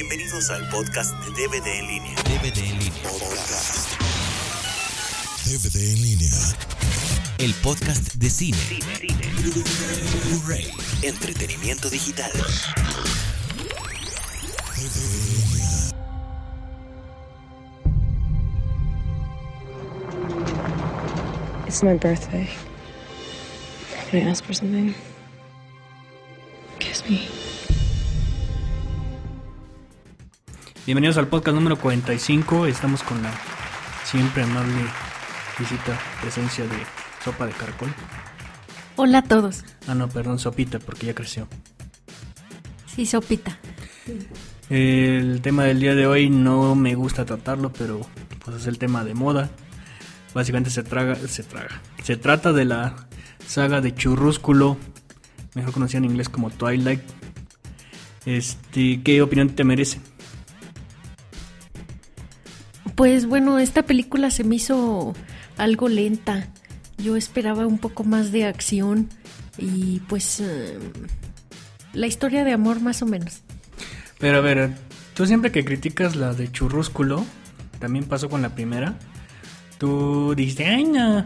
Bienvenidos al podcast de DVD en línea. DVD en línea. Podcast. DVD en línea. El podcast de cine. Blu-ray. Entretenimiento digital. DVD en línea. It's my birthday. Can I ask for something? Kiss me. Bienvenidos al podcast número 45. Estamos con la siempre amable visita, presencia de sopa de caracol. Hola a todos. Ah, no, perdón, sopita, porque ya creció. Sí, sopita. El tema del día de hoy no me gusta tratarlo, pero pues es el tema de moda. Básicamente se traga, se traga. Se trata de la saga de Churrúsculo, mejor conocida en inglés como Twilight. Este, ¿qué opinión te merece? Pues bueno, esta película se me hizo algo lenta. Yo esperaba un poco más de acción y pues eh, la historia de amor más o menos. Pero a ver, tú siempre que criticas la de Churrúsculo, también pasó con la primera. Tú dijiste, ay no,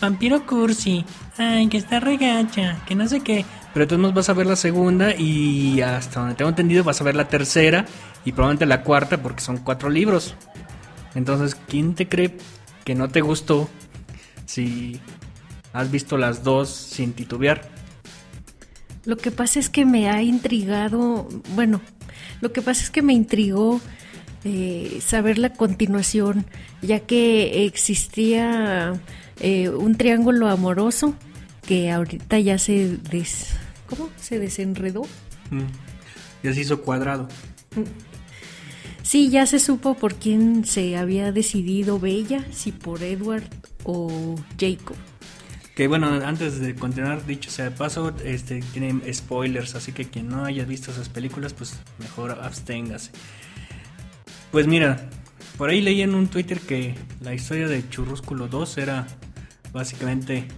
vampiro cursi, ay que está regacha, que no sé qué. Pero tú nos vas a ver la segunda y hasta donde tengo entendido vas a ver la tercera y probablemente la cuarta porque son cuatro libros. Entonces, ¿quién te cree que no te gustó si has visto las dos sin titubear? Lo que pasa es que me ha intrigado, bueno, lo que pasa es que me intrigó eh, saber la continuación, ya que existía eh, un triángulo amoroso que ahorita ya se des, ¿cómo? Se desenredó. Mm. Ya se hizo cuadrado. Sí, ya se supo por quién se había decidido Bella, si por Edward o Jacob. Que bueno, antes de continuar, dicho sea de paso, este, tiene spoilers, así que quien no haya visto esas películas, pues mejor absténgase. Pues mira, por ahí leí en un Twitter que la historia de Churrúsculo 2 era básicamente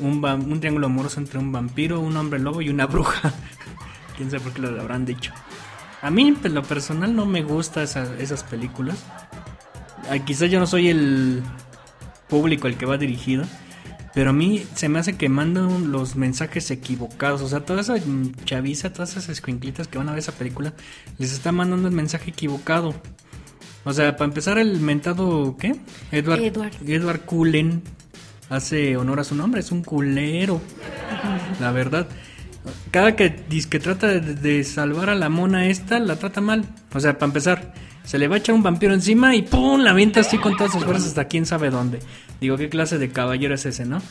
un triángulo amoroso entre un vampiro, un hombre lobo y una bruja. Quién sabe por qué lo habrán dicho. A mí, en lo personal, no me gustan esas películas. Ah, Quizás yo no soy el público al que va dirigido. Pero a mí se me hace que mandan los mensajes equivocados. O sea, toda esa chaviza, todas esas escuinclitas que van a ver esa película, les está mandando el mensaje equivocado. O sea, para empezar, el mentado, ¿qué? Edward, Edward. Edward Cullen hace honor a su nombre, es un culero. La verdad. Cada que que trata de, de salvar a la mona esta, la trata mal. O sea, para empezar, se le va a echar un vampiro encima y ¡pum! La avienta así con todas sus fuerzas hasta quién sabe dónde. Digo, ¿qué clase de caballero es ese, no?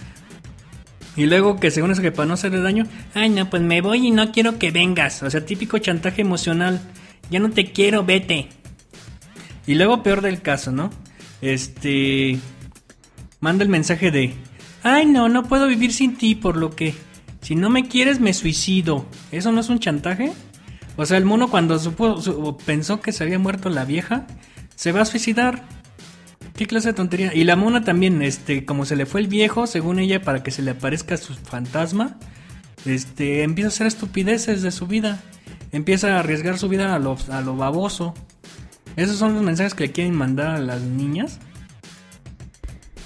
Y luego que según eso que para no hacerle daño, ay no, pues me voy y no quiero que vengas. O sea, típico chantaje emocional. Ya no te quiero, vete. Y luego peor del caso, ¿no? Este... Manda el mensaje de... Ay no, no puedo vivir sin ti por lo que... Si no me quieres me suicido. ¿Eso no es un chantaje? O sea, el mono cuando supo, su- pensó que se había muerto la vieja, se va a suicidar. ¿Qué clase de tontería? Y la mona también, este, como se le fue el viejo, según ella, para que se le aparezca su fantasma, este, empieza a hacer estupideces de su vida. Empieza a arriesgar su vida a lo, a lo baboso. Esos son los mensajes que le quieren mandar a las niñas.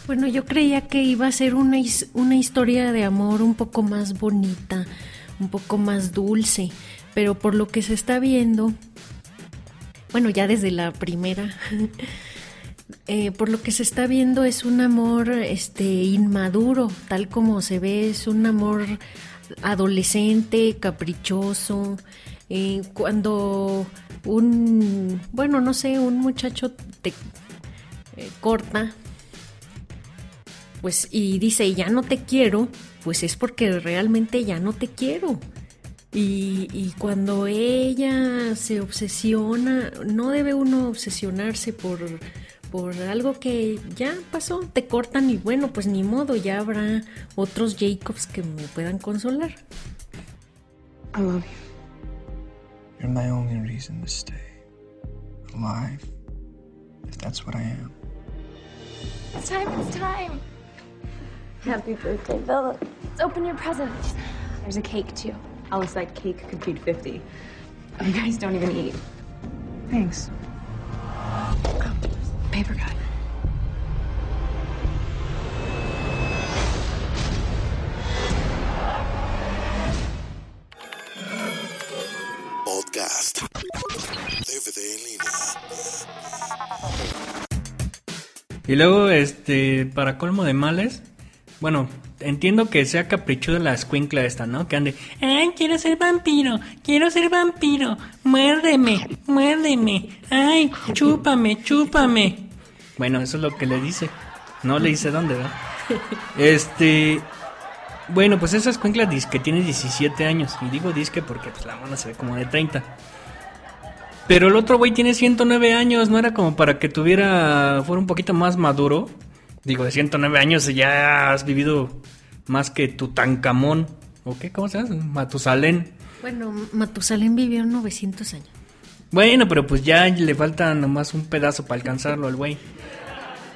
Bueno, yo creía que iba a ser una, una historia de amor un poco más bonita, un poco más dulce, pero por lo que se está viendo, bueno, ya desde la primera, eh, por lo que se está viendo es un amor este, inmaduro, tal como se ve, es un amor adolescente, caprichoso. eh, cuando un, bueno, no sé, un muchacho te eh, corta pues y dice ya no te quiero, pues es porque realmente ya no te quiero. Y, y cuando ella se obsesiona, no debe uno obsesionarse por, por algo que ya pasó, te cortan y bueno, pues ni modo, ya habrá otros Jacobs que me puedan consolar. I love you. You're my only reason to stay alive, if that's what I am. It's time, it's time. Happy birthday, Bella. Let's open your present. There's a cake too. Alice, that cake could feed 50. You guys don't even eat. Thanks. Oh, paper cut. Podcast. DVD en línea. Y luego, este, para colmo de males, bueno, entiendo que sea caprichuda la escuincla esta, ¿no? Que ande, ay, quiero ser vampiro, quiero ser vampiro, muérdeme, muérdeme, ay, chúpame, chúpame. Bueno, eso es lo que le dice. No le dice dónde, ¿verdad? Este, bueno, pues esa escuincla dice que tiene 17 años. Y digo disque porque pues, la mona se ve como de 30. Pero el otro güey tiene 109 años, no era como para que tuviera, fuera un poquito más maduro. Digo, de 109 años ya has vivido más que Tutankamón. ¿O qué? ¿Cómo se llama? Matusalén. Bueno, Matusalén vivió 900 años. Bueno, pero pues ya le falta nomás un pedazo para alcanzarlo al güey.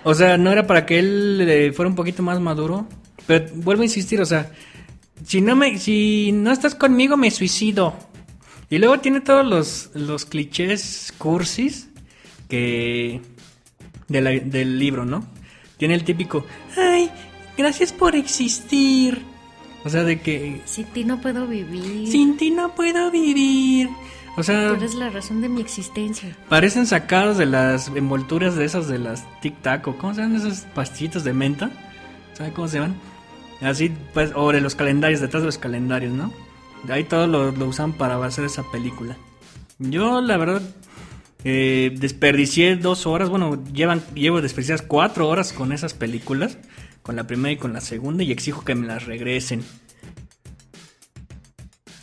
O sea, no era para que él eh, fuera un poquito más maduro. Pero vuelvo a insistir, o sea, si no me, si no estás conmigo me suicido. Y luego tiene todos los, los clichés cursis que de la- del libro, ¿no? Tiene el típico, ay, gracias por existir. O sea, de que Sin ti no puedo vivir. sin ti no puedo vivir. O sea, Tú eres la razón de mi existencia. Parecen sacados de las envolturas de esas de las Tic Tac o cómo se llaman esas pastillitas de menta. ¿Sabe cómo se llaman? Así, pues, o de los calendarios, detrás de los calendarios, ¿no? De ahí todo lo, lo usan para hacer esa película. Yo, la verdad, eh, desperdicié dos horas, bueno, llevan, llevo desperdiciadas cuatro horas con esas películas, con la primera y con la segunda, y exijo que me las regresen.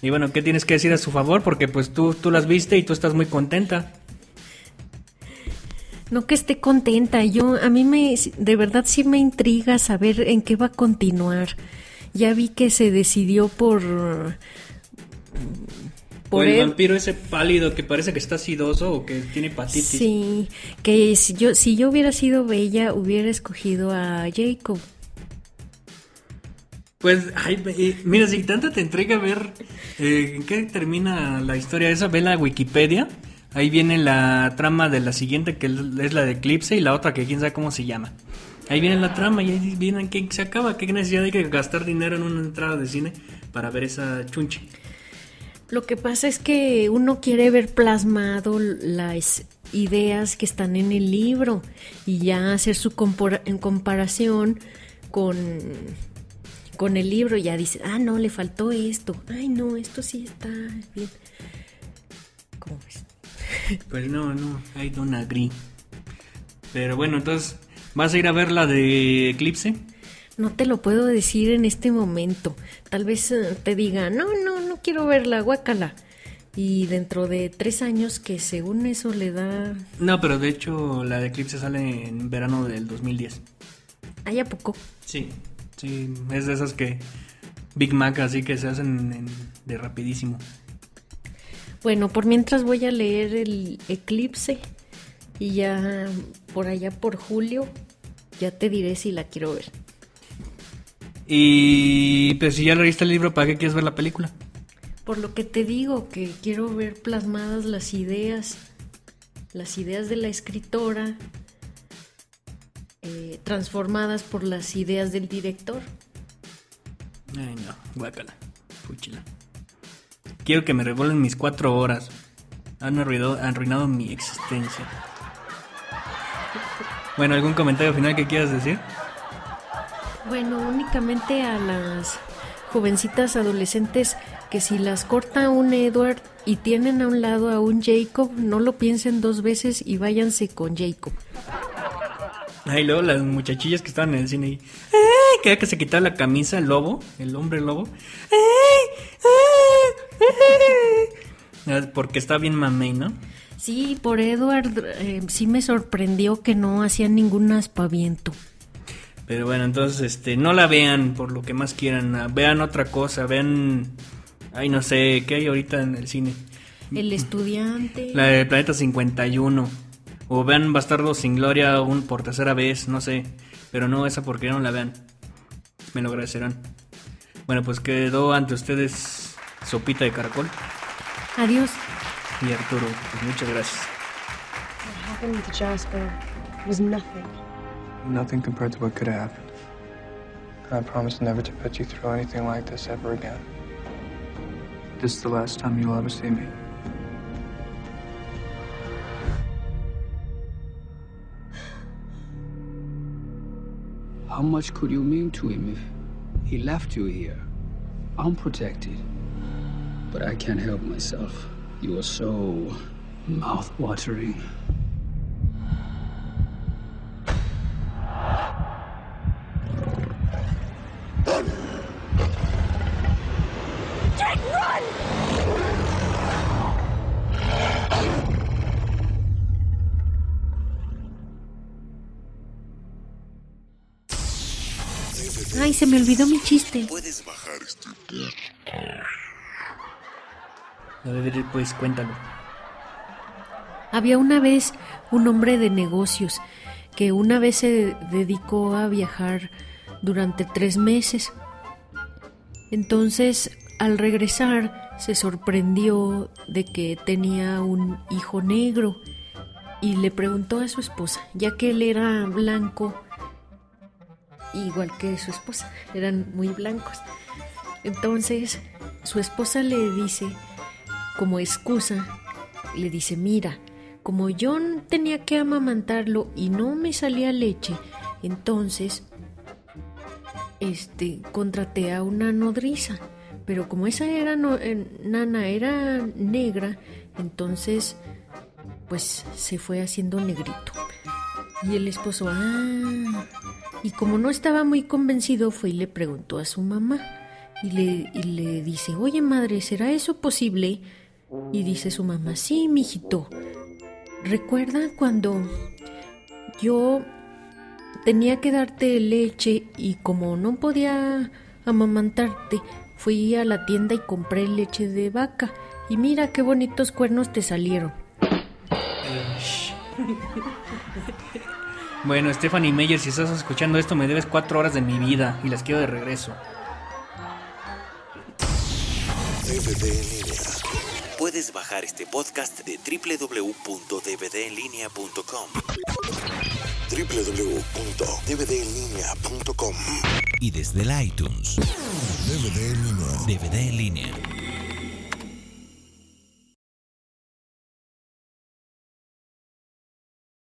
Y bueno, ¿qué tienes que decir a su favor? Porque pues tú, tú las viste y tú estás muy contenta. No que esté contenta, yo a mí me de verdad sí me intriga saber en qué va a continuar. Ya vi que se decidió por Por el él. vampiro ese pálido que parece que está acidoso o que tiene hepatitis. Sí, que si yo si yo hubiera sido bella hubiera escogido a Jacob. Pues, ay, eh, mira, si tanto te intriga ver eh, en qué termina la historia esa, ve la Wikipedia. Ahí viene la trama de la siguiente, que es la de Eclipse, y la otra que quién sabe cómo se llama. Ahí viene la trama y ahí viene en qué se acaba, qué necesidad hay que gastar dinero en una entrada de cine para ver esa chunche. Lo que pasa es que uno quiere ver plasmado las ideas que están en el libro y ya hacer su en comparación con, con el libro. Ya dice, ah, no, le faltó esto. Ay, no, esto sí está bien. ¿Cómo ves? Pues no, no, I don't agree. Pero bueno, entonces, ¿vas a ir a ver la de Eclipse? No te lo puedo decir en este momento. Tal vez eh, te diga, no, no quiero ver la guacala. Y dentro de tres años que según eso le da... No, pero de hecho la de Eclipse sale en verano del 2010. ¿Hay a poco? Sí, sí, es de esas que Big Mac así que se hacen en- de rapidísimo. Bueno, por mientras voy a leer el eclipse y ya por allá por julio ya te diré si la quiero ver. Y pues si ya leíste el libro, ¿para qué quieres ver la película? Por lo que te digo, que quiero ver plasmadas las ideas, las ideas de la escritora, eh, transformadas por las ideas del director. Ay, no, guácala, fúchila. Quiero que me revuelven mis cuatro horas. Han arruinado, han arruinado mi existencia. Bueno, ¿algún comentario final que quieras decir? Bueno, únicamente a las jovencitas adolescentes que si las corta un Edward y tienen a un lado a un Jacob, no lo piensen dos veces y váyanse con Jacob. Ay, luego las muchachillas que estaban en el cine y... ¡Ay! Que que se quitaba la camisa el lobo, el hombre lobo. ¡Ay! ¡Ay! Ah, Porque está bien mamey, ¿no? Sí, por Edward eh, sí me sorprendió que no hacían ningún aspaviento. Pero bueno, entonces, este, no la vean por lo que más quieran. ah, Vean otra cosa, vean... Ay, no sé, ¿qué hay ahorita en el cine? El estudiante. La de Planeta 51. O vean Bastardos sin Gloria un, por tercera vez, no sé. Pero no, esa porque no la vean. Me lo agradecerán. Bueno, pues quedó ante ustedes Sopita de Caracol Adiós. y Arturo. Pues muchas gracias. happened to Jasper was nothing. Nothing compared to what could have happened. I promise never to put you through anything like this ever again. This is the last time you'll ever see me. How much could you mean to him if he left you here, unprotected? But I can't help myself. You are so mouth-watering. Ay, se me olvidó mi chiste. Puedes bajar este A ver, pues cuéntalo. Había una vez un hombre de negocios que una vez se dedicó a viajar durante tres meses. Entonces, al regresar, se sorprendió de que tenía un hijo negro y le preguntó a su esposa, ya que él era blanco, igual que su esposa, eran muy blancos. Entonces, su esposa le dice, como excusa, le dice, mira, como yo tenía que amamantarlo y no me salía leche, entonces, este, contraté a una nodriza. Pero como esa era no- eh, nana era negra, entonces, pues se fue haciendo negrito. Y el esposo, ah, y como no estaba muy convencido, fue y le preguntó a su mamá. Y le, le dice, oye madre, ¿será eso posible? Y dice su mamá, sí, mijito. Recuerda cuando yo tenía que darte leche y como no podía amamantarte, fui a la tienda y compré leche de vaca. Y mira qué bonitos cuernos te salieron. Bueno, Stephanie Meyer, si estás escuchando esto, me debes cuatro horas de mi vida y las quiero de regreso. DVD en línea. Puedes bajar este podcast de www.dvdenlinea.com. www.dvdenlinea.com y desde el iTunes. DVD en línea. DVD en línea.